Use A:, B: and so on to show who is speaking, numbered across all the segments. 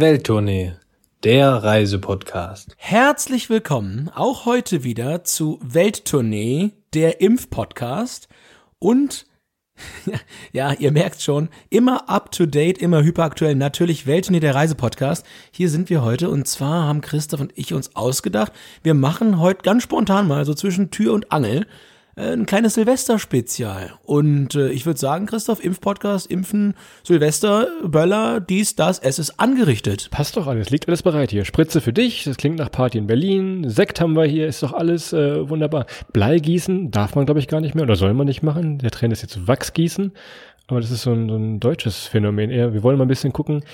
A: Welttournee, der Reisepodcast.
B: Herzlich willkommen auch heute wieder zu Welttournee, der Impfpodcast und ja, ihr merkt schon, immer up to date, immer hyperaktuell, natürlich Welttournee, der Reisepodcast. Hier sind wir heute und zwar haben Christoph und ich uns ausgedacht, wir machen heute ganz spontan mal so zwischen Tür und Angel ein kleines Silvester-Spezial. Und äh, ich würde sagen, Christoph, Impfpodcast, Impfen, Silvester, Böller, dies, das, es ist angerichtet.
C: Passt doch alles, liegt alles bereit hier. Spritze für dich, das klingt nach Party in Berlin, Sekt haben wir hier, ist doch alles äh, wunderbar. Bleigießen darf man, glaube ich, gar nicht mehr oder soll man nicht machen. Der Trend ist jetzt Wachsgießen. Aber das ist so ein, so ein deutsches Phänomen eher. Wir wollen mal ein bisschen gucken,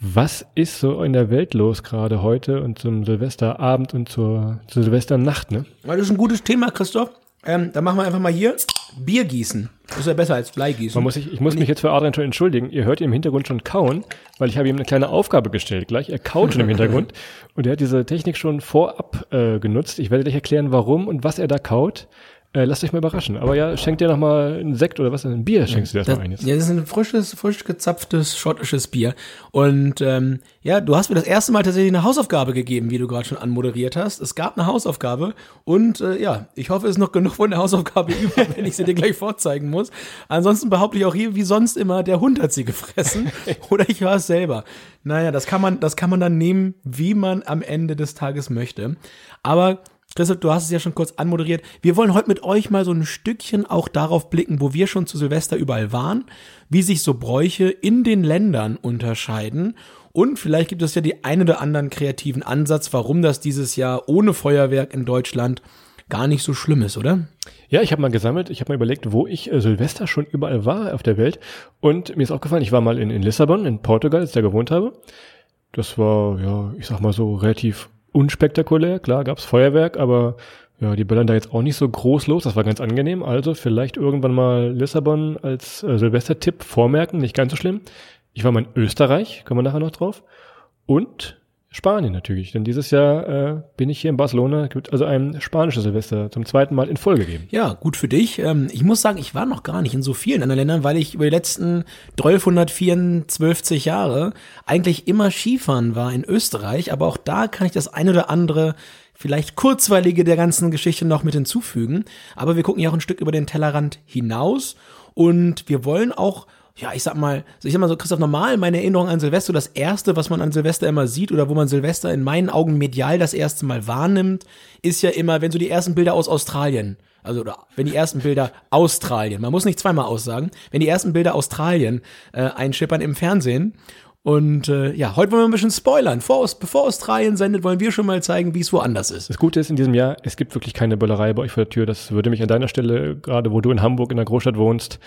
C: was ist so in der Welt los gerade heute und zum Silvesterabend und zur, zur Silvesternacht, ne?
B: Das ist ein gutes Thema, Christoph. Ähm, dann machen wir einfach mal hier Bier gießen. Das ist ja besser als Bleigießen.
C: Man muss ich, ich muss mich jetzt für Adrian schon entschuldigen. Ihr hört ihn im Hintergrund schon kauen, weil ich habe ihm eine kleine Aufgabe gestellt gleich. Er kaut schon im Hintergrund und er hat diese Technik schon vorab äh, genutzt. Ich werde dich erklären, warum und was er da kaut. Äh, lasst euch mal überraschen. Aber ja, schenkt dir noch mal einen Sekt oder was? Ein Bier schenkst du dir
B: das,
C: mal ein jetzt.
B: Ja, das ist ein frisches, frisch gezapftes schottisches Bier. Und ähm, ja, du hast mir das erste Mal tatsächlich eine Hausaufgabe gegeben, wie du gerade schon anmoderiert hast. Es gab eine Hausaufgabe und äh, ja, ich hoffe, es ist noch genug von der Hausaufgabe über, wenn ich sie dir gleich vorzeigen muss. Ansonsten behaupte ich auch hier, wie sonst immer, der Hund hat sie gefressen oder ich war es selber. Naja, das kann man, das kann man dann nehmen, wie man am Ende des Tages möchte. Aber Christoph, du hast es ja schon kurz anmoderiert. Wir wollen heute mit euch mal so ein Stückchen auch darauf blicken, wo wir schon zu Silvester überall waren, wie sich so Bräuche in den Ländern unterscheiden. Und vielleicht gibt es ja die ein oder anderen kreativen Ansatz, warum das dieses Jahr ohne Feuerwerk in Deutschland gar nicht so schlimm ist, oder?
C: Ja, ich habe mal gesammelt, ich habe mal überlegt, wo ich äh, Silvester schon überall war auf der Welt. Und mir ist aufgefallen, ich war mal in, in Lissabon, in Portugal, als ich da gewohnt habe. Das war, ja, ich sag mal so, relativ unspektakulär. Klar, gab's Feuerwerk, aber ja, die böllern da jetzt auch nicht so groß los. Das war ganz angenehm. Also vielleicht irgendwann mal Lissabon als äh, Silvester-Tipp vormerken, nicht ganz so schlimm. Ich war mal in Österreich, kommen wir nachher noch drauf. Und Spanien natürlich, denn dieses Jahr äh, bin ich hier in Barcelona, gibt also ein spanisches Silvester zum zweiten Mal in Folge geben.
B: Ja, gut für dich. Ähm, ich muss sagen, ich war noch gar nicht in so vielen anderen Ländern, weil ich über die letzten 1224 Jahre eigentlich immer Skifahren war in Österreich, aber auch da kann ich das ein oder andere vielleicht kurzweilige der ganzen Geschichte noch mit hinzufügen. Aber wir gucken ja auch ein Stück über den Tellerrand hinaus und wir wollen auch ja, ich sag mal, ich sag mal so, Christoph, normal, meine Erinnerung an Silvester, das erste, was man an Silvester immer sieht oder wo man Silvester in meinen Augen medial das erste Mal wahrnimmt, ist ja immer, wenn so die ersten Bilder aus Australien, also oder wenn die ersten Bilder Australien, man muss nicht zweimal aussagen, wenn die ersten Bilder Australien äh, einschippern im Fernsehen und äh, ja, heute wollen wir ein bisschen spoilern. Vor, bevor Australien sendet, wollen wir schon mal zeigen, wie es woanders ist.
C: Das Gute ist in diesem Jahr, es gibt wirklich keine Böllerei bei euch vor der Tür. Das würde mich an deiner Stelle, gerade wo du in Hamburg in der Großstadt wohnst,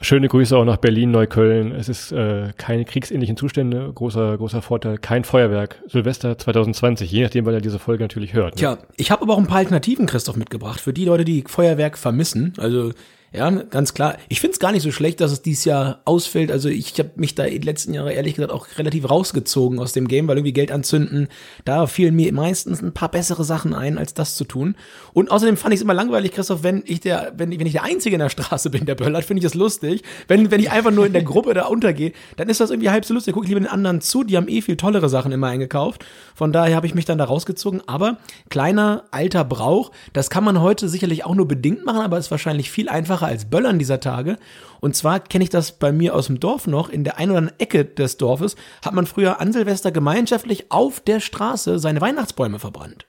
C: schöne Grüße auch nach Berlin, Neukölln. Es ist äh, keine kriegsähnlichen Zustände, großer großer Vorteil, kein Feuerwerk. Silvester 2020, je nachdem, weil er diese Folge natürlich hört. Ne?
B: Tja, ich habe aber auch ein paar Alternativen, Christoph, mitgebracht für die Leute, die Feuerwerk vermissen. Also ja, ganz klar. Ich find's gar nicht so schlecht, dass es dieses Jahr ausfällt. Also ich habe mich da in den letzten Jahren ehrlich gesagt auch relativ rausgezogen aus dem Game, weil irgendwie Geld anzünden, da fielen mir meistens ein paar bessere Sachen ein, als das zu tun. Und außerdem fand ich es immer langweilig, Christoph, wenn ich der, wenn, wenn ich der Einzige in der Straße bin, der böllert, finde ich das lustig. Wenn, wenn ich einfach nur in der Gruppe da untergehe, dann ist das irgendwie halb so lustig. Guck ich lieber den anderen zu, die haben eh viel tollere Sachen immer eingekauft. Von daher habe ich mich dann da rausgezogen. Aber kleiner, alter Brauch, das kann man heute sicherlich auch nur bedingt machen, aber ist wahrscheinlich viel einfacher einfacher als Böllern dieser Tage. Und zwar kenne ich das bei mir aus dem Dorf noch. In der einen oder anderen Ecke des Dorfes hat man früher an Silvester gemeinschaftlich auf der Straße seine Weihnachtsbäume verbrannt.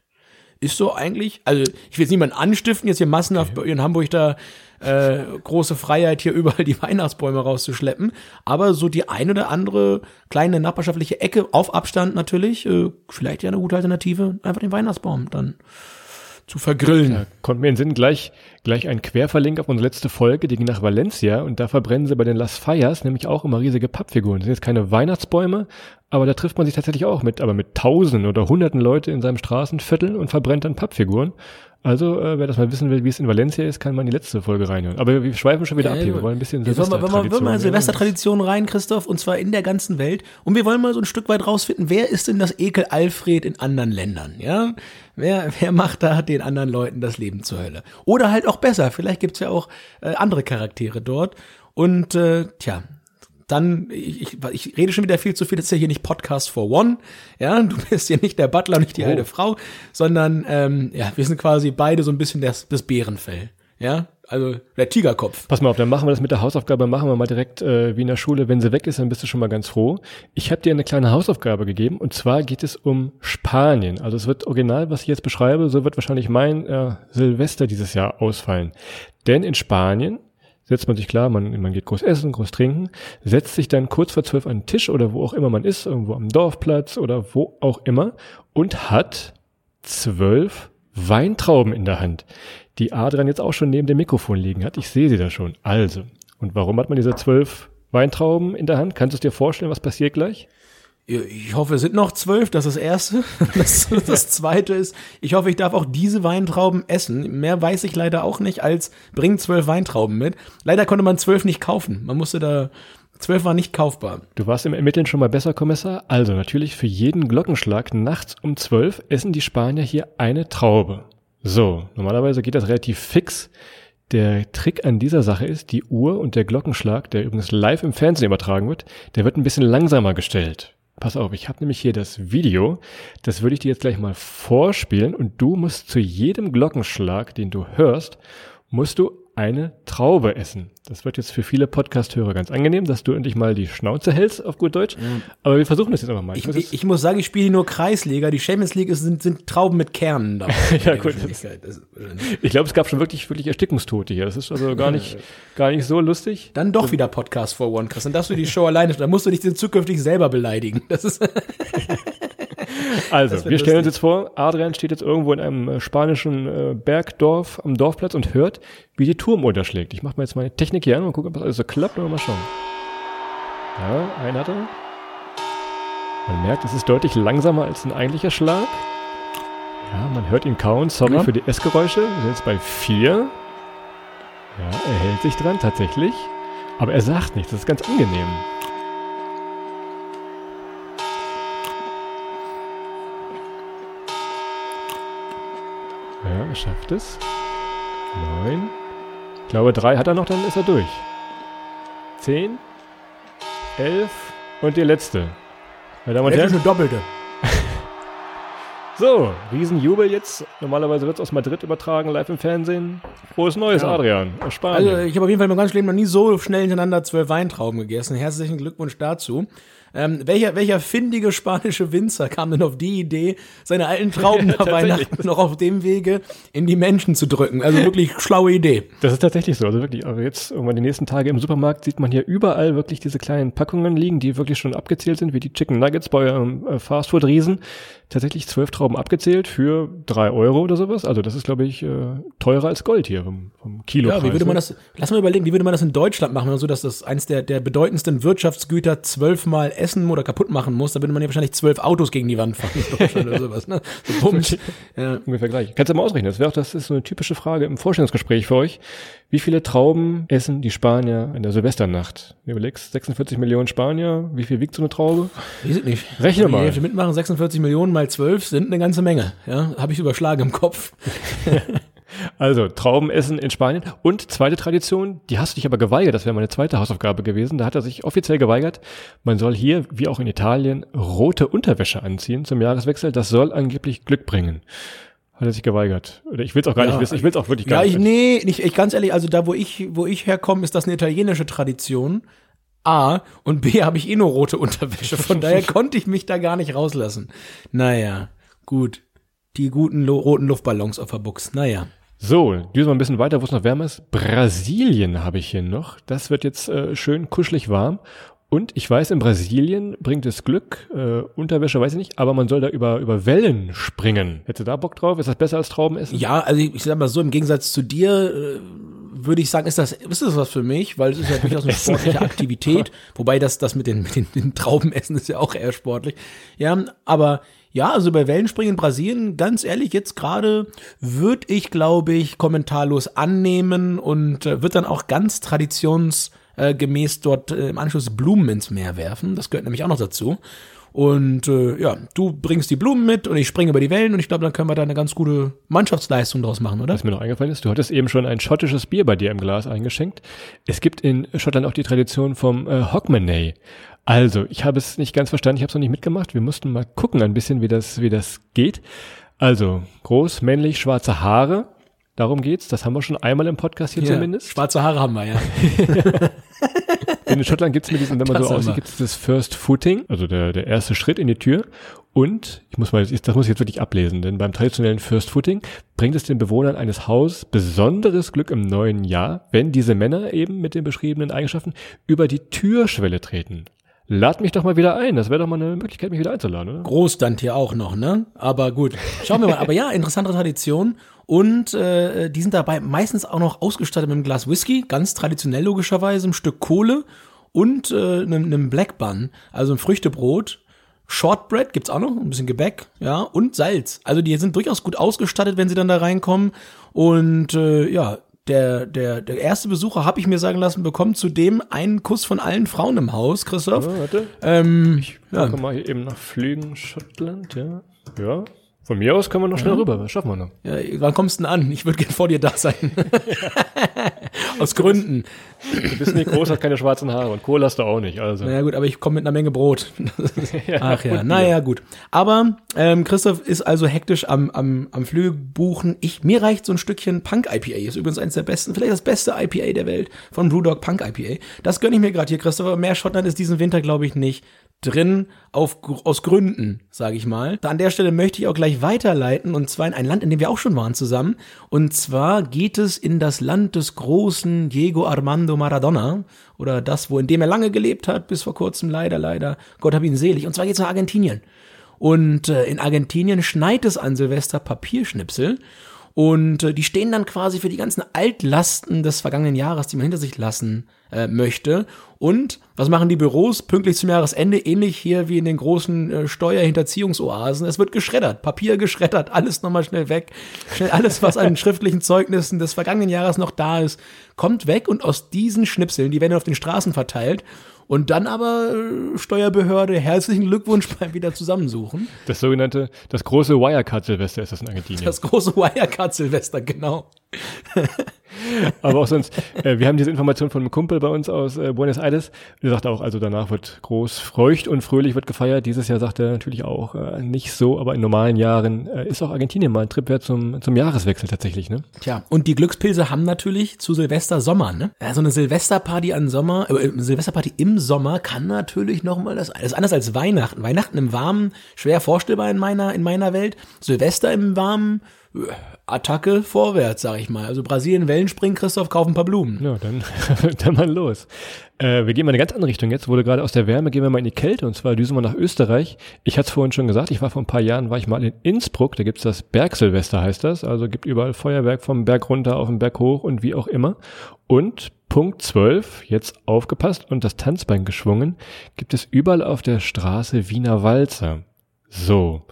B: Ist so eigentlich, also ich will jetzt niemanden anstiften, jetzt hier massenhaft okay. in Hamburg da äh, große Freiheit, hier überall die Weihnachtsbäume rauszuschleppen. Aber so die eine oder andere kleine nachbarschaftliche Ecke auf Abstand natürlich, äh, vielleicht ja eine gute Alternative, einfach den Weihnachtsbaum dann zu vergrillen. Da
C: kommt mir in den Sinn gleich, gleich ein Querverlink auf unsere letzte Folge, die ging nach Valencia und da verbrennen sie bei den Las Fallas nämlich auch immer riesige Pappfiguren. Das sind jetzt keine Weihnachtsbäume, aber da trifft man sich tatsächlich auch mit, aber mit Tausenden oder Hunderten Leute in seinem Straßenviertel und verbrennt dann Pappfiguren. Also, äh, wer das mal wissen will, wie es in Valencia ist, kann man in die letzte Folge reinhören. Aber wir schweifen schon wieder ja, ab hier. Wir wollen ein bisschen
B: Silvester-Tradition. Wir wollen mal Silvester-Tradition rein, Christoph, und zwar in der ganzen Welt. Und wir wollen mal so ein Stück weit rausfinden, wer ist denn das Ekel Alfred in anderen Ländern, ja? Wer, wer macht da den anderen Leuten das Leben zur Hölle? Oder halt auch besser. Vielleicht gibt's ja auch äh, andere Charaktere dort. Und, äh, tja, dann, ich, ich, ich rede schon wieder viel zu viel, das ist ja hier nicht Podcast for One, ja, du bist hier nicht der Butler, nicht die
C: Oh.
B: alte Frau, sondern, ähm, ja, wir sind quasi beide so ein bisschen das, das Bärenfell, ja, also der Tigerkopf.
C: Pass mal auf, dann machen wir das mit der Hausaufgabe, machen wir mal direkt äh, wie in der Schule. Wenn sie weg ist, dann bist du schon mal ganz froh. Ich habe dir eine kleine Hausaufgabe gegeben und zwar geht es um Spanien. Also es wird original, was ich jetzt beschreibe, so wird wahrscheinlich mein äh, Silvester dieses Jahr ausfallen. Denn in Spanien setzt man sich klar, man, man geht groß essen, groß trinken, setzt sich dann kurz vor zwölf an den Tisch oder wo auch immer man ist, irgendwo am Dorfplatz oder wo auch immer und hat zwölf Weintrauben in der Hand, die Adrian jetzt auch schon neben dem Mikrofon liegen hat. Ich sehe sie da schon. Also, und warum hat man diese zwölf Weintrauben in der Hand? Kannst du es dir vorstellen, was passiert gleich?
B: Ich hoffe, es sind noch zwölf, das ist das erste. Das, das zweite ist, ich hoffe, ich darf auch diese Weintrauben essen. Mehr weiß ich leider auch nicht, als bring zwölf Weintrauben mit. Leider konnte man zwölf nicht kaufen. Man musste da, zwölf war nicht kaufbar.
C: Du warst im Ermitteln schon mal besser, Kommissar. Also natürlich für jeden Glockenschlag nachts um zwölf essen die Spanier hier eine Traube. So, normalerweise geht das relativ fix. Der Trick an dieser Sache ist, die Uhr und der Glockenschlag, der übrigens live im Fernsehen übertragen wird, der wird ein bisschen langsamer gestellt. Pass auf, ich habe nämlich hier das Video, das würde ich dir jetzt gleich mal vorspielen. Und du musst zu jedem Glockenschlag, den du hörst, musst du eine Traube essen. Das wird jetzt für viele Podcast-Hörer ganz angenehm, dass du endlich mal die Schnauze hältst, auf gut Deutsch. Aber wir versuchen das jetzt einfach mal.
B: Ich,
C: muss
B: ich, ich muss sagen, ich spiele nur Kreisliga. Die Champions League ist, sind, sind Trauben mit Kernen dabei.
C: Ja, gut.
B: Geschwindigkeit. Das-
C: Ich glaube, es gab schon wirklich, wirklich Erstickungstote hier. Das ist also gar nicht, gar nicht so lustig.
B: Dann doch wieder Podcast for One, Chris. Dann darfst du die Show alleine, dann musst du dich zukünftig selber beleidigen. Das ist,
C: Also, wir
B: wird
C: stellen
B: lustig.
C: uns jetzt vor, Adrian steht jetzt irgendwo in einem äh, spanischen äh, Bergdorf am Dorfplatz und hört, wie die Turmuhr da schlägt. Ich mache mal jetzt meine Technik hier an und gucke, ob das alles so klappt und mal schauen. Ja, einen hat er. Man merkt, es ist deutlich langsamer als ein eigentlicher Schlag. Ja, man hört ihn kauen. Sorry
B: Ja.
C: für die Essgeräusche. Wir sind jetzt bei vier. Ja, er hält sich dran, tatsächlich. Aber er sagt nichts. Das ist ganz angenehm. Schafft es. Neun. Ich glaube, drei hat er noch, dann ist er durch. Zehn. Elf. Und die letzte. Meine Damen und
B: das ist
C: Herren.
B: eine doppelte.
C: So, Riesenjubel jetzt. Normalerweise wird es aus Madrid übertragen, live im Fernsehen. Frohes Neues,
B: Ja.
C: Adrian. Aus Spanien.
B: Also ich habe auf jeden Fall in meinem ganzen Leben noch nie so schnell hintereinander zwölf Weintrauben gegessen. Herzlichen Glückwunsch dazu. Ähm, welcher, welcher findige spanische Winzer kam denn auf die Idee, seine alten Trauben
C: Ja.
B: Weihnachten noch auf dem Wege in die Menschen zu drücken? Also wirklich schlaue Idee.
C: Das ist tatsächlich so. Also wirklich, aber jetzt irgendwann die nächsten Tage im Supermarkt sieht man hier überall wirklich diese kleinen Packungen liegen, die wirklich schon abgezählt sind, wie die Chicken Nuggets bei eurem äh, Fastfood-Riesen. Tatsächlich zwölf Trauben abgezählt für drei Euro oder sowas. Also das ist, glaube ich, äh, teurer als Gold hier vom, vom Kilo.
B: Ja, wie würde man das, lass mal überlegen, wie würde man das in Deutschland machen, so dass das eins der, der bedeutendsten Wirtschaftsgüter zwölfmal essen oder kaputt machen muss, da würde man ja wahrscheinlich zwölf Autos gegen die Wand fahren oder sowas, ne? So. Ja.
C: Ungefähr gleich. Kannst du mal ausrechnen. Das wäre auch, das ist so eine typische Frage im Vorstellungsgespräch für euch. Wie viele Trauben essen die Spanier in der Silvesternacht? Du überlegst, 46 Millionen Spanier. Wie viel wiegt so eine Traube?
B: Weiß ich nicht.
C: Rechne
B: Wenn die
C: mal.
B: Hälfte mitmachen, 46 Millionen mal 12 sind eine ganze Menge. Ja, habe ich überschlagen im Kopf.
C: Also, Traubenessen in Spanien. Und zweite Tradition, die hast du dich aber geweigert. Das wäre meine zweite Hausaufgabe gewesen. Da hat er sich offiziell geweigert. Man soll hier, wie auch in Italien, rote Unterwäsche anziehen zum Jahreswechsel. Das soll angeblich Glück bringen. Hat er sich geweigert. Oder ich will es auch gar
B: Ja.
C: nicht wissen. Ich will es auch wirklich gar
B: Ja, ich,
C: nicht wissen.
B: nee, nicht, ich ganz ehrlich, also da, wo ich, wo ich herkomme, ist das eine italienische Tradition. A und B habe ich eh nur rote Unterwäsche. Von daher konnte ich mich da gar nicht rauslassen. Naja, gut. Die guten roten Luftballons auf der Buchs. Naja.
C: So, düsen wir ein bisschen weiter, wo es noch wärmer ist. Brasilien habe ich hier noch. Das wird jetzt äh, schön kuschelig warm. Und ich weiß, in Brasilien bringt es Glück, äh, Unterwäsche weiß ich nicht, aber man soll da über, über Wellen springen. Hättest du da Bock drauf? Ist das besser als Traubenessen?
B: Ja, also ich, ich sag mal so, im Gegensatz zu dir äh, würde ich sagen, ist das, ist das was für mich, weil es ist ja durchaus eine sportliche Aktivität, wobei das, das mit den, mit den, den Traubenessen ist ja auch eher sportlich. Ja, aber ja, also bei Wellenspringen in Brasilien, ganz ehrlich, jetzt gerade würde ich, glaube ich, kommentarlos annehmen und äh, wird dann auch ganz traditionsgemäß dort äh, im Anschluss Blumen ins Meer werfen. Das gehört nämlich auch noch dazu. Und äh, ja, du bringst die Blumen mit und ich springe über die Wellen und ich glaube, dann können wir da eine ganz gute Mannschaftsleistung draus machen, oder?
C: Was mir noch eingefallen ist, du hattest eben schon ein schottisches Bier bei dir im Glas eingeschenkt. Es gibt in Schottland auch die Tradition vom äh, Hogmanay. Also, ich habe es nicht ganz verstanden, ich habe es noch nicht mitgemacht. Wir mussten mal gucken ein bisschen, wie das, wie das geht. Also, groß, männlich, schwarze Haare. Darum geht's. Das haben wir schon einmal im Podcast hier
B: Ja,
C: zumindest.
B: Schwarze Haare haben wir, ja.
C: In Schottland gibt's mit diesem, wenn man
B: Das
C: so aussieht, gibt's das First Footing, also der, der erste Schritt in die Tür. Und, ich muss mal, das muss ich jetzt wirklich ablesen, denn beim traditionellen First Footing bringt es den Bewohnern eines Hauses besonderes Glück im neuen Jahr, wenn diese Männer eben mit den beschriebenen Eigenschaften über die Türschwelle treten. Lad mich doch mal wieder ein. Das wäre doch mal eine Möglichkeit, mich wieder einzuladen, oder?
B: Groß stand hier auch noch, ne? Aber gut, schauen wir mal. Aber ja, interessante Tradition. Und äh, die sind dabei meistens auch noch ausgestattet mit einem Glas Whisky, ganz traditionell logischerweise, ein Stück Kohle und äh, einem, einem Black Bun, also ein Früchtebrot. Shortbread gibt's auch noch, ein bisschen Gebäck, ja, und Salz. Also die sind durchaus gut ausgestattet, wenn sie dann da reinkommen. Und äh, ja, der, der, der erste Besucher, habe ich mir sagen lassen, bekommt zudem einen Kuss von allen Frauen im Haus, Christoph.
C: Ja, warte.
B: Ähm,
C: Ich gucke mal hier eben nach Flügen, Schottland, ja. Ja. Von mir aus können wir noch schnell rüber. Was schaffen wir noch?
B: Ja, wann kommst du denn an? Ich würde gern vor dir da sein. Aus Gründen.
C: Du bist nicht groß, hast keine schwarzen Haare und Kohle hast du auch nicht, also.
B: Naja gut, aber ich komme mit einer Menge Brot. Ach ja, naja gut. Aber ähm, Christoph ist also hektisch am, am, am Flüge buchen. Ich, mir reicht so ein Stückchen Punk IPA. Ist übrigens eines der besten, vielleicht das beste IPA der Welt von Brewdog Punk IPA. Das gönne ich mir gerade hier, Christoph. Aber mehr Schottland ist diesen Winter, glaube ich, nicht drin, auf, aus Gründen, sage ich mal. An der Stelle möchte ich auch gleich weiterleiten, und zwar in ein Land, in dem wir auch schon waren zusammen. Und zwar geht es in das Land des großen Diego Armando Maradona, oder das, wo in dem er lange gelebt hat, bis vor kurzem leider, leider, Gott hab ihn selig. Und zwar geht es nach Argentinien. Und äh, in Argentinien schneit es an Silvester Papierschnipsel. Und äh, die stehen dann quasi für die ganzen Altlasten des vergangenen Jahres, die man hinter sich lassen äh, möchte. Und was machen die Büros pünktlich zum Jahresende? Ähnlich hier wie in den großen äh, Steuerhinterziehungsoasen. Es wird geschreddert, Papier geschreddert, alles nochmal schnell weg. Schnell alles, was an schriftlichen Zeugnissen des vergangenen Jahres noch da ist, kommt weg. Und aus diesen Schnipseln, die werden auf den Straßen verteilt. Und dann aber äh, Steuerbehörde, herzlichen Glückwunsch beim wieder zusammensuchen.
C: Das sogenannte, das große Wirecard-Silvester ist das in Argentinien.
B: Das große Wirecard-Silvester, genau.
C: Aber auch sonst, äh, wir haben diese Information von einem Kumpel bei uns aus äh, Buenos Aires. Der sagt auch, also danach wird groß feucht und fröhlich wird gefeiert. Dieses Jahr sagt er natürlich auch äh, nicht so, aber in normalen Jahren äh, ist auch Argentinien mal ein Trip wert zum, zum Jahreswechsel tatsächlich, ne?
B: Tja, und die Glückspilze haben natürlich zu Silvester Sommer, ne? Ja, so eine Silvesterparty an Sommer, äh, Silvesterparty im Sommer kann natürlich noch mal das, das ist anders als Weihnachten. Weihnachten im Warmen, schwer vorstellbar in meiner, in meiner Welt. Silvester im Warmen, äh, Attacke vorwärts, sag ich mal. Also Brasilien Wellenspringen, Christoph, kauf ein paar Blumen.
C: Ja, dann, dann mal los. Äh, wir gehen mal in eine ganz andere Richtung jetzt. Wurde gerade aus der Wärme, gehen wir mal in die Kälte und zwar düsen wir nach Österreich. Ich hatte es vorhin schon gesagt, ich war vor ein paar Jahren, war ich mal in Innsbruck, da gibt's das Bergsilvester heißt das. Also gibt überall Feuerwerk vom Berg runter auf den Berg hoch und wie auch immer. Und Punkt 12, jetzt aufgepasst und das Tanzbein geschwungen, gibt es überall auf der Straße Wiener Walzer. So.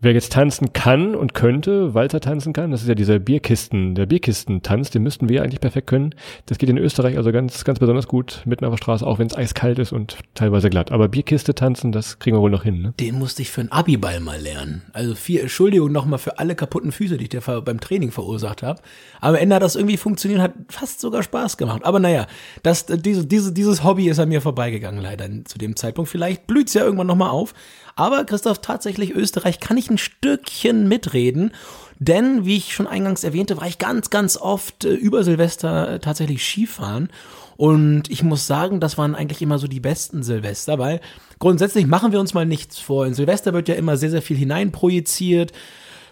C: Wer jetzt tanzen kann und könnte, Walzer tanzen kann, das ist ja dieser Bierkisten, der Bierkistentanz, den müssten wir eigentlich perfekt können. Das geht in Österreich also ganz, ganz besonders gut mitten auf der Straße, auch wenn es eiskalt ist und teilweise glatt. Aber Bierkiste tanzen, das kriegen wir wohl noch hin, ne?
B: Den musste ich für einen Abiball mal lernen. Also viel Entschuldigung nochmal für alle kaputten Füße, die ich dir beim Training verursacht habe. Am Ende hat das irgendwie funktioniert, hat fast sogar Spaß gemacht. Aber naja, das, diese, diese, dieses Hobby ist an mir vorbeigegangen leider zu dem Zeitpunkt. Vielleicht blüht's ja irgendwann nochmal auf. Aber Christoph, tatsächlich Österreich kann ich ein Stückchen mitreden. Denn, wie ich schon eingangs erwähnte, war ich ganz, ganz oft äh, über Silvester äh, tatsächlich Skifahren. Und ich muss sagen, das waren eigentlich immer so die besten Silvester, weil grundsätzlich machen wir uns mal nichts vor. In Silvester wird ja immer sehr, sehr viel hineinprojiziert.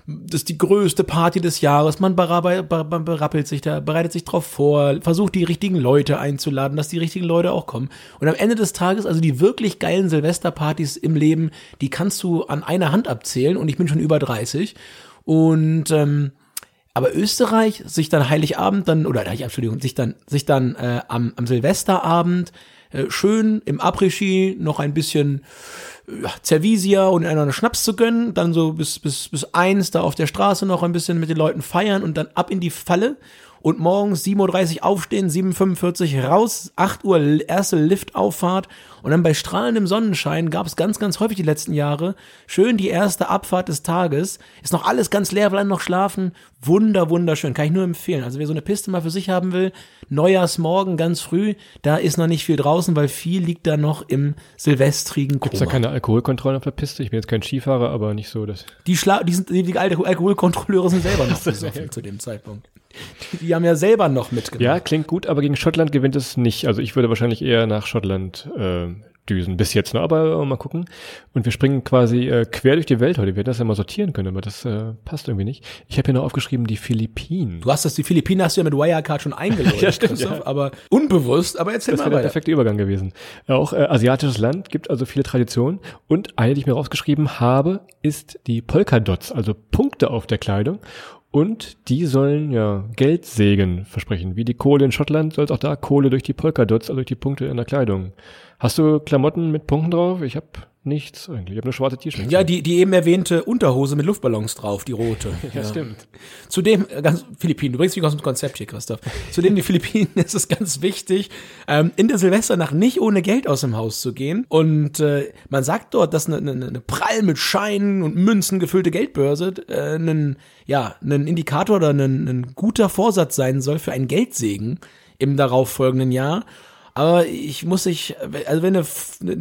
B: Das ist die größte Party des Jahres. Man berappelt, sich da, bereitet sich drauf vor, versucht die richtigen Leute einzuladen, dass die richtigen Leute auch kommen. Und am Ende des Tages, also die wirklich geilen Silvesterpartys im Leben, die kannst du an einer Hand abzählen und ich bin schon über 30. Und ähm, aber Österreich sich dann Heiligabend dann oder Entschuldigung sich dann sich dann äh, am, am Silvesterabend äh, schön im Après-Ski noch ein bisschen Zervisia und einer Schnaps zu gönnen, dann so bis bis bis eins da auf der Straße noch ein bisschen mit den Leuten feiern und dann ab in die Falle und morgens 7.30 Uhr aufstehen, 7.45 Uhr raus, 8 Uhr erste Liftauffahrt und dann bei strahlendem Sonnenschein gab es ganz, ganz häufig die letzten Jahre schön die erste Abfahrt des Tages. Ist noch alles ganz leer, will noch schlafen. Wunder, wunderschön. Kann ich nur empfehlen. Also wer so eine Piste mal für sich haben will, Neujahrsmorgen ganz früh, da ist noch nicht viel draußen, weil viel liegt da noch im silvestrigen Koma.
C: Gibt's da keine Alkoholkontrollen auf der Piste? Ich bin jetzt kein Skifahrer, aber nicht so, dass...
B: Die, Schla die, sind, die, die Alkoholkontrolleure sind selber noch besoffen zu dem Zeitpunkt. Die, die haben ja selber noch mitgemacht.
C: Ja, klingt gut, aber gegen Schottland gewinnt es nicht. Also ich würde wahrscheinlich eher nach Schottland äh, düsen, bis jetzt noch, aber äh, mal gucken. Und wir springen quasi äh, quer durch die Welt heute. Wir hätten das ja mal sortieren können, aber das äh, passt irgendwie nicht. Ich habe hier noch aufgeschrieben, die Philippinen.
B: Du hast das, die Philippinen hast du ja mit Wirecard schon eingeläutet,
C: Ja, stimmt,
B: Christoph,
C: ja.
B: aber unbewusst, aber erzähl
C: Das
B: mal
C: wäre der
B: weiter.
C: perfekte Übergang gewesen. Auch äh, asiatisches Land gibt also viele Traditionen. Und eine, die ich mir rausgeschrieben habe, ist die Polkadots, also Punkte auf der Kleidung. Und die sollen ja Geldsegen versprechen. Wie die Kohle in Schottland soll es auch da Kohle durch die Polkadots, also durch die Punkte in der Kleidung. Hast du Klamotten mit Punkten drauf? Ich habe nichts eigentlich. Ich habe eine schwarze T-Shirt.
B: Ja, die, die eben erwähnte Unterhose mit Luftballons drauf, die rote.
C: ja, stimmt.
B: Zudem, äh, ganz Philippinen, du bringst mich aus dem Konzept hier, Christoph. Zudem die Philippinen ist es ganz wichtig, ähm, in der Silvesternacht nicht ohne Geld aus dem Haus zu gehen. Und äh, man sagt dort, dass eine, eine, eine prall mit Scheinen und Münzen gefüllte Geldbörse äh, ein, ja, ein Indikator oder ein, ein guter Vorsatz sein soll für einen Geldsegen im darauffolgenden Jahr. Aber ich muss sich, also wenn eine,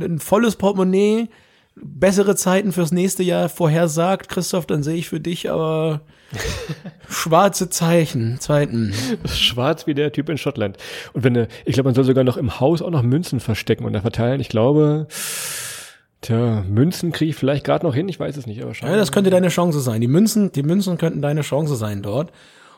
B: ein volles Portemonnaie bessere Zeiten fürs nächste Jahr vorhersagt, Christoph, dann sehe ich für dich aber schwarze Zeichen, Zeiten.
C: Schwarz wie der Typ in Schottland. Und wenn, äh, ich glaube, man soll sogar noch im Haus auch noch Münzen verstecken und da verteilen. Ich glaube, tja, Münzen kriege ich vielleicht gerade noch hin. Ich weiß es nicht, aber schade.
B: Ja, das könnte deine Chance sein. Die Münzen, die Münzen könnten deine Chance sein dort.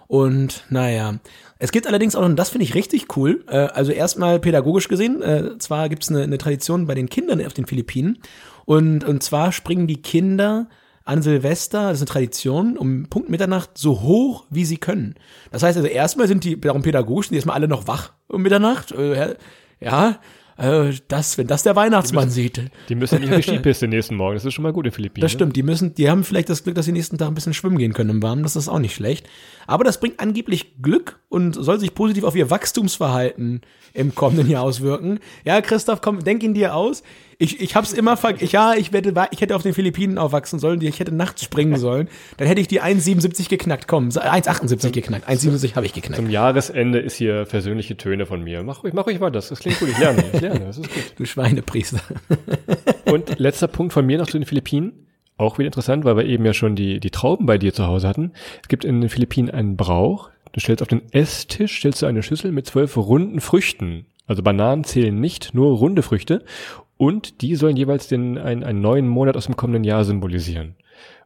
B: Und naja, es gibt allerdings auch, und das finde ich richtig cool, äh, also erstmal pädagogisch gesehen, äh, zwar gibt es eine, eine Tradition bei den Kindern auf den Philippinen und, und zwar springen die Kinder an Silvester, das ist eine Tradition, um Punkt Mitternacht so hoch, wie sie können. Das heißt also erstmal sind die, darum pädagogisch, sind die erstmal alle noch wach um Mitternacht, äh, ja, äh, das, wenn das der Weihnachtsmann sieht.
C: Die müssen nicht auf die Skipiste nächsten Morgen. Das ist schon mal gut in Philippinen.
B: Das stimmt, die müssen, die haben vielleicht das Glück, dass sie nächsten Tag ein bisschen schwimmen gehen können im Warmen, das ist auch nicht schlecht. Aber das bringt angeblich Glück und soll sich positiv auf ihr Wachstumsverhalten im kommenden Jahr auswirken. Ja, Christoph, komm, denk ihn dir aus. Ich, ich hab's immer ver ich, ja, ich wette, ich hätte auf den Philippinen aufwachsen sollen, ich hätte nachts springen sollen. Dann hätte ich die 1,77 geknackt. Komm, 1,78 geknackt. 1,77 habe ich geknackt.
C: Zum Jahresende ist hier versöhnliche Töne von mir. Mach ruhig, mach ruhig weiter. Das, das klingt gut. Ich lerne, ich lerne. Das ist gut.
B: Du Schweinepriester.
C: Und letzter Punkt von mir noch zu den Philippinen. Auch wieder interessant, weil wir eben ja schon die, die Trauben bei dir zu Hause hatten. Es gibt in den Philippinen einen Brauch. Du stellst auf den Esstisch, stellst du eine Schüssel mit zwölf runden Früchten. Also Bananen zählen nicht, nur runde Früchte. Und die sollen jeweils den, einen, einen neuen Monat aus dem kommenden Jahr symbolisieren.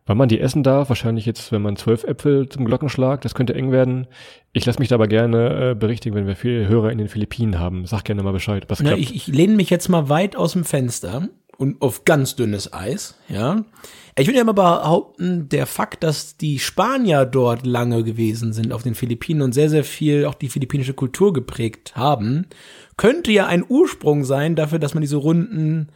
C: Wann man die essen darf, wahrscheinlich jetzt, wenn man zwölf Äpfel zum Glockenschlag, das könnte eng werden. Ich lasse mich da aber gerne äh, berichtigen, wenn wir viele Hörer in den Philippinen haben. Sag gerne mal Bescheid, was
B: Na, ich, ich lehne mich jetzt mal weit aus dem Fenster und auf ganz dünnes Eis, ja. Ich würde ja mal behaupten, der Fakt, dass die Spanier dort lange gewesen sind auf den Philippinen und sehr, sehr viel auch die philippinische Kultur geprägt haben, könnte ja ein Ursprung sein dafür, dass man diese runden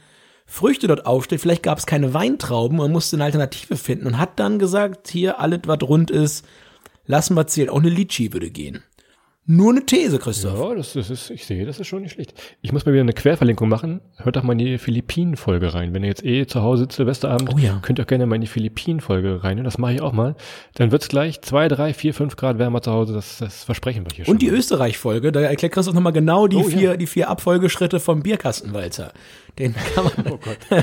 B: Früchte dort aufstellt. Vielleicht gab es keine Weintrauben, man musste eine Alternative finden und hat dann gesagt, hier alles, was rund ist, lassen wir zählen. Auch eine Litschi würde gehen. Nur eine These, Christoph.
C: Ja, das, das ist, ich sehe, das ist schon nicht schlecht. Ich muss mal wieder eine Querverlinkung machen. Hört doch mal in die Philippinen-Folge rein. Wenn ihr jetzt eh zu Hause sitzt, Silvesterabend,
B: Oh ja.
C: könnt ihr auch gerne mal in die Philippinen-Folge rein. Das mache ich auch mal. Dann wird's gleich zwei, drei, vier, fünf Grad wärmer zu Hause. Das, das versprechen wir hier schon.
B: Und die Österreich-Folge, da erklärt Christoph nochmal genau die
C: Oh,
B: vier,
C: ja.
B: die vier Abfolgeschritte vom Bierkastenwalzer. Den kann man,
C: Oh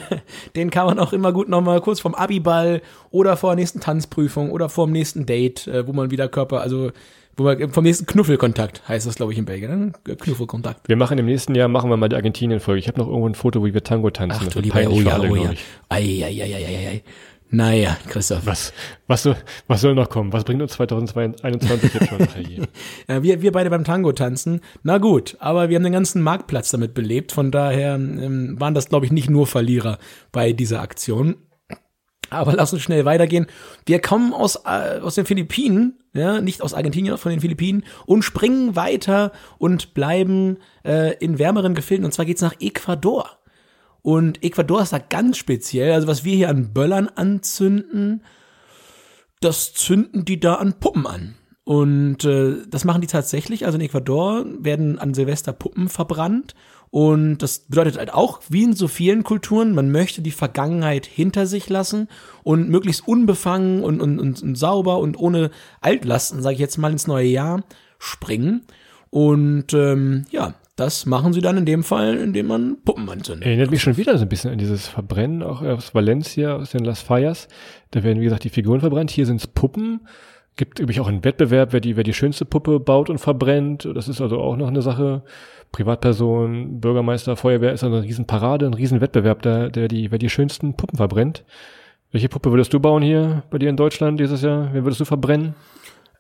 B: den kann man auch immer gut nochmal kurz vom Abiball oder vor der nächsten Tanzprüfung oder vor dem nächsten Date, äh, wo man wieder Körper, also wo man vom nächsten Knuffelkontakt heißt das, glaube ich, in Belgien. Ne? Knuffelkontakt.
C: wir machen im nächsten Jahr, machen wir mal die Argentinien-Folge. Ich habe noch irgendwo ein Foto, wie wir Tango tanzen.
B: Ach
C: Das
B: du lieber, oh
C: peinlich für
B: ja,
C: alle,
B: oh ja. Ei, ei, ei, ei, ei, ei. Naja, Christoph.
C: Was, was, soll, was soll noch kommen? Was bringt uns 2021 jetzt schon?
B: Ja, wir, wir beide beim Tango tanzen. Na gut, aber wir haben den ganzen Marktplatz damit belebt. Von daher ähm, waren das, glaube ich, nicht nur Verlierer bei dieser Aktion. Aber lass uns schnell weitergehen. Wir kommen aus, äh, aus den Philippinen, ja, nicht aus Argentinien, von den Philippinen und springen weiter und bleiben äh, in wärmeren Gefilden. Und zwar geht's nach Ecuador. Und Ecuador ist da ganz speziell. Also was wir hier an Böllern anzünden, das zünden die da an Puppen an. Und äh, das machen die tatsächlich. Also in Ecuador werden an Silvester Puppen verbrannt. Und das bedeutet halt auch, wie in so vielen Kulturen, man möchte die Vergangenheit hinter sich lassen und möglichst unbefangen und, und, und, und sauber und ohne Altlasten, sage ich jetzt mal, ins neue Jahr springen. Und ähm, ja, das machen sie dann in dem Fall, indem man Puppen anzündet.
C: Erinnert mich schon wieder so ein bisschen an dieses Verbrennen, auch aus Valencia, aus den Las Fallas. Da werden, wie gesagt, die Figuren verbrannt. Hier sind es Puppen. Gibt übrigens auch einen Wettbewerb, wer die, wer die schönste Puppe baut und verbrennt. Das ist also auch noch eine Sache. Privatperson, Bürgermeister, Feuerwehr ist also eine Riesenparade, ein Riesenwettbewerb, der, der die, wer die schönsten Puppen verbrennt. Welche Puppe würdest du bauen hier bei dir in Deutschland dieses Jahr? Wer würdest du verbrennen?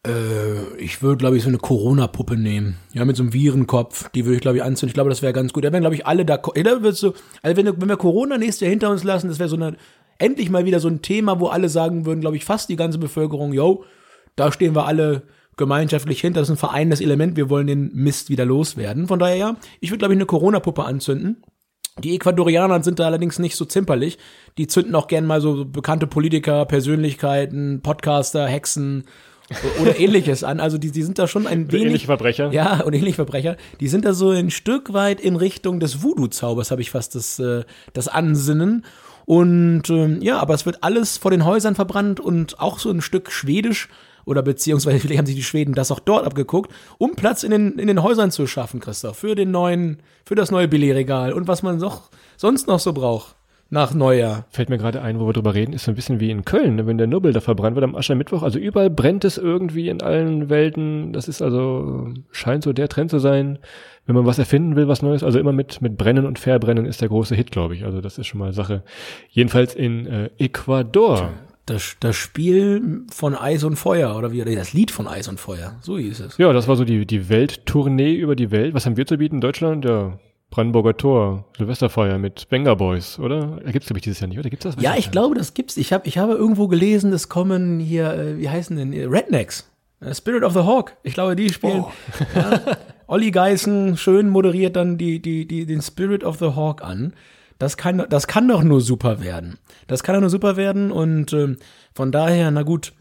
B: Äh, ich würde, glaube ich, so eine Corona-Puppe nehmen. Ja, mit so einem Virenkopf. Die würde ich, glaube ich, anzünden. Ich glaube, das wäre ganz gut. Da wären, glaube ich, alle da. Da wird so, also wenn, wenn wir Corona nächstes Jahr hinter uns lassen, das wäre so eine, endlich mal wieder so ein Thema, wo alle sagen würden, glaube ich, fast die ganze Bevölkerung, yo, da stehen wir alle gemeinschaftlich hinter. Das ist ein vereinendes Element. Wir wollen den Mist wieder loswerden. Von daher, ja, ich würde, glaube ich, eine Corona-Puppe anzünden. Die Ecuadorianer sind da allerdings nicht so zimperlich. Die zünden auch gern mal so bekannte Politiker, Persönlichkeiten, Podcaster, Hexen oder ähnliches an. Also die, die sind da schon ein wenig.
C: Ähnliche Verbrecher.
B: Ja, und ähnliche Verbrecher. Die sind da so ein Stück weit in Richtung des Voodoo-Zaubers, habe ich fast das, äh, das Ansinnen. Und ähm, ja, aber es wird alles vor den Häusern verbrannt und auch so ein Stück schwedisch oder beziehungsweise vielleicht haben sich die Schweden das auch dort abgeguckt, um Platz in den, in den Häusern zu schaffen, Christoph, für den neuen, für das neue Billigregal und was man doch sonst noch so braucht nach Neujahr.
C: Fällt mir gerade ein, wo wir drüber reden, ist so ein bisschen wie in Köln, ne, wenn der Nobel da verbrannt wird am Aschermittwoch. Also überall brennt es irgendwie in allen Welten. Das ist also, scheint so der Trend zu sein, wenn man was erfinden will, was Neues. Also immer mit, mit Brennen und Verbrennen ist der große Hit, glaube ich. Also das ist schon mal Sache. Jedenfalls in äh, Ecuador.
B: Das, das Spiel von Eis und Feuer, oder wie, das Lied von Eis und Feuer, so hieß es.
C: Ja, das war so die, die Welttournee über die Welt. Was haben wir zu bieten in Deutschland? Ja, Brandenburger Tor, Silvesterfeuer mit Banger Boys, oder? Gibt's glaube ich dieses Jahr nicht, oder gibt's das?
B: Ja, ich glaube, das gibt's. Ich habe ich habe irgendwo gelesen, es kommen hier, äh, wie heißen denn, Rednecks. Äh, Spirit of the Hawk. Ich glaube, die spielen. Oh. Ja, Olli Geißen schön moderiert dann die, die, die, den Spirit of the Hawk an. Das kann, das kann doch nur super werden. Das kann doch nur super werden und äh, von daher, na gut,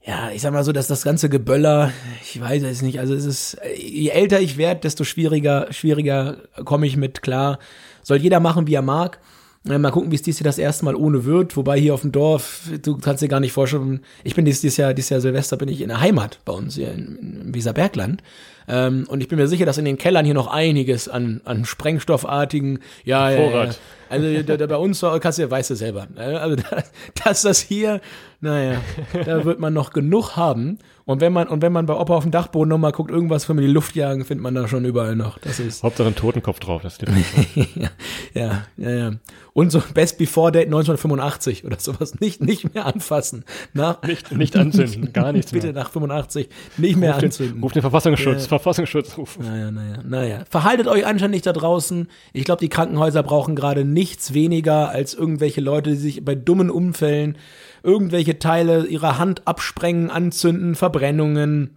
B: ja, ich sag mal so, dass das ganze Geböller, ich weiß es nicht, also es ist, je älter ich werde, desto schwieriger, schwieriger komme ich mit klar. Soll jeder machen, wie er mag. Mal gucken, wie es dieses Jahr das erste Mal ohne wird. Wobei hier auf dem Dorf, du kannst dir gar nicht vorstellen, ich bin dieses, dieses Jahr, dieses Jahr Silvester bin ich in der Heimat bei uns hier in, in Weserbergland. Ähm, und ich bin mir sicher, dass in den Kellern hier noch einiges an, an Sprengstoffartigen, ja, ja, ja, also da, da bei uns kannst du, weißt du selber. Also dass das hier, naja, da wird man noch genug haben. Und wenn man, und wenn man bei Opa auf dem Dachboden nochmal guckt, irgendwas für die Luft jagen, findet man da schon überall noch. Das ist.
C: Hauptsache ein Totenkopf drauf, das ist
B: ja, ja, ja, ja. Und so Best Before Date 1985 oder sowas nicht, nicht mehr anfassen.
C: Nach, nicht, nicht anzünden, gar nichts
B: Bitte mehr. nach 85 nicht mehr
C: ruf
B: anzünden.
C: Den, ruf den Verfassungsschutz, äh, Verfassungsschutz rufen.
B: Naja, naja, naja. Verhaltet euch anständig da draußen. Ich glaube, die Krankenhäuser brauchen gerade nichts weniger als irgendwelche Leute, die sich bei dummen Unfällen irgendwelche Teile ihrer Hand absprengen, anzünden, Verbrennungen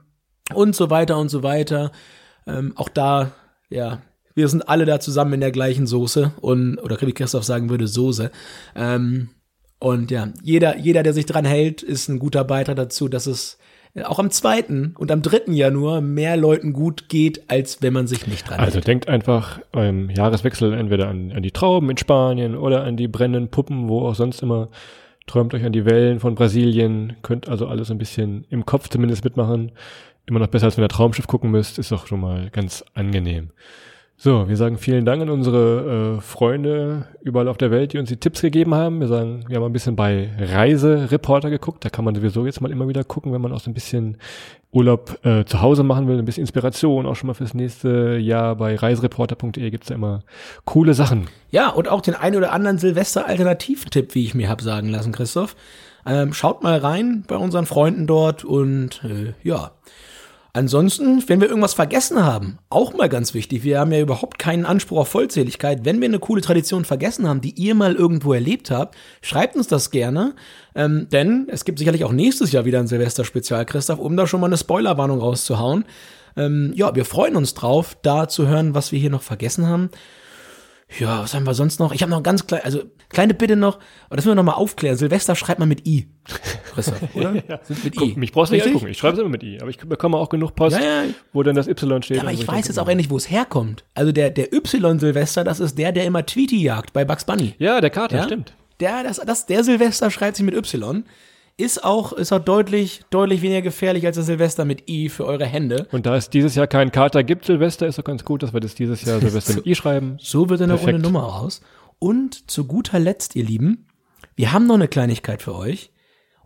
B: und so weiter und so weiter. Ähm, auch da, ja, wir sind alle da zusammen in der gleichen Soße und, oder wie Christoph sagen würde, Soße. Ähm, und ja, jeder, jeder, der sich dran hält, ist ein guter Beitrag dazu, dass es auch am zweiten und am dritten Januar mehr Leuten gut geht, als wenn man sich nicht dran
C: Also
B: hält.
C: denkt einfach beim Jahreswechsel entweder an, an die Trauben in Spanien oder an die brennenden Puppen, wo auch sonst immer träumt euch an die Wellen von Brasilien, könnt also alles ein bisschen im Kopf zumindest mitmachen. Immer noch besser, als wenn ihr Traumschiff gucken müsst, ist doch schon mal ganz angenehm. So, wir sagen vielen Dank an unsere äh, Freunde überall auf der Welt, die uns die Tipps gegeben haben. Wir sagen, wir haben ein bisschen bei Reisereporter geguckt. Da kann man sowieso jetzt mal immer wieder gucken, wenn man auch so ein bisschen Urlaub äh, zu Hause machen will, ein bisschen Inspiration auch schon mal fürs nächste Jahr. Bei reisereporter.de gibt's da immer coole Sachen.
B: Ja, und auch den einen oder anderen Silvester-Alternativtipp, wie ich mir hab sagen lassen, Christoph. Ähm, schaut mal rein bei unseren Freunden dort und äh, ja. Ansonsten, wenn wir irgendwas vergessen haben, auch mal ganz wichtig, wir haben ja überhaupt keinen Anspruch auf Vollzähligkeit. Wenn wir eine coole Tradition vergessen haben, die ihr mal irgendwo erlebt habt, schreibt uns das gerne. Ähm, denn es gibt sicherlich auch nächstes Jahr wieder ein Silvester-Spezial, Christoph, um da schon mal eine Spoilerwarnung rauszuhauen. Ähm, ja, wir freuen uns drauf, da zu hören, was wir hier noch vergessen haben. Ja, was haben wir sonst noch? Ich habe noch ganz klein, also kleine Bitte noch, aber das müssen wir noch mal aufklären. Silvester schreibt man mit I. Christoph, oder?
C: Ja.
B: Sind mit
C: Guck,
B: I.
C: mich brauchst du nicht angucken. Ich schreibe es immer mit I. Aber ich bekomme auch genug Post,
B: Ja, ja.
C: wo dann das Y steht.
B: Ja, aber
C: wo
B: ich weiß jetzt auch endlich, wo es herkommt. Also der, der Y-Silvester, das ist der, der immer Tweety jagt bei Bugs Bunny.
C: Ja, der Kater,
B: Ja?
C: stimmt.
B: Der, das, das, der Silvester schreibt sich mit Y. Ist auch, ist auch deutlich, deutlich weniger gefährlich als der Silvester mit I für eure Hände.
C: Und da es dieses Jahr keinen Kater gibt, Silvester, ist doch ganz gut, dass wir das dieses Jahr Silvester mit I schreiben.
B: So wird eine
C: Perfekt.
B: runde Nummer raus. Und zu guter Letzt, ihr Lieben, wir haben noch eine Kleinigkeit für euch.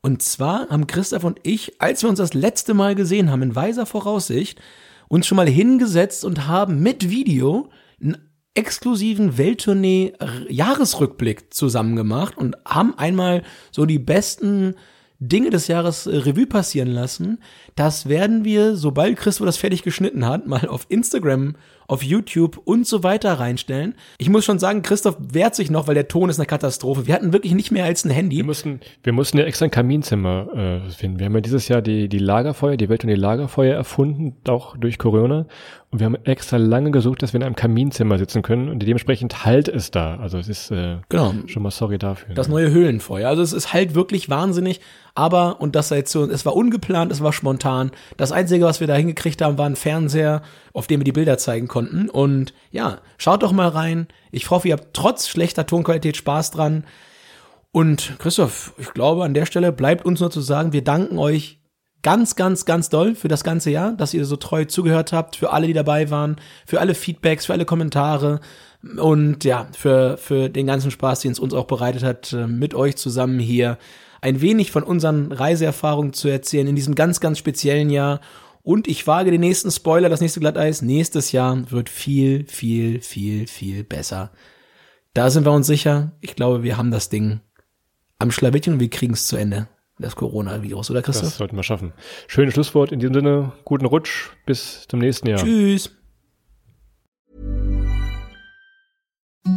B: Und zwar haben Christoph und ich, als wir uns das letzte Mal gesehen haben, in weiser Voraussicht, uns schon mal hingesetzt und haben mit Video einen exklusiven Welttournee-Jahresrückblick zusammen gemacht und haben einmal so die besten Dinge des Jahres äh, Revue passieren lassen. Das werden wir, sobald Christo das fertig geschnitten hat, mal auf Instagram, auf YouTube und so weiter reinstellen. Ich muss schon sagen, Christoph wehrt sich noch, weil der Ton ist eine Katastrophe. Wir hatten wirklich nicht mehr als ein Handy.
C: Wir mussten, wir mussten ja extra ein Kaminzimmer äh, finden. Wir haben ja dieses Jahr die, die Lagerfeuer, die Welt und die Lagerfeuer erfunden, auch durch Corona. Und wir haben extra lange gesucht, dass wir in einem Kaminzimmer sitzen können. Und dementsprechend halt es da. Also es ist äh,
B: Genau.
C: schon mal sorry dafür.
B: Das neue Höhlenfeuer. Also es ist halt wirklich wahnsinnig. Aber, und das sei jetzt so, es war ungeplant, es war spontan. Das Einzige, was wir da hingekriegt haben, war ein Fernseher, auf dem wir die Bilder zeigen konnten. Und ja, schaut doch mal rein. Ich hoffe, ihr habt trotz schlechter Tonqualität Spaß dran. Und Christoph, ich glaube, an der Stelle bleibt uns nur zu sagen, wir danken euch ganz, ganz, ganz doll für das ganze Jahr, dass ihr so treu zugehört habt, für alle, die dabei waren, für alle Feedbacks, für alle Kommentare und ja, für, für den ganzen Spaß, den es uns auch bereitet hat, äh, mit euch zusammen hier ein wenig von unseren Reiseerfahrungen zu erzählen in diesem ganz, ganz speziellen Jahr. Und ich wage den nächsten Spoiler, das nächste Glatteis, nächstes Jahr wird viel, viel, viel, viel besser. Da sind wir uns sicher. Ich glaube, wir haben das Ding am Schlawittchen und wir kriegen es zu Ende. Das Coronavirus, oder Christoph?
C: Das sollten wir schaffen. Schönes Schlusswort. In diesem Sinne, guten Rutsch. Bis zum nächsten Jahr.
B: Tschüss.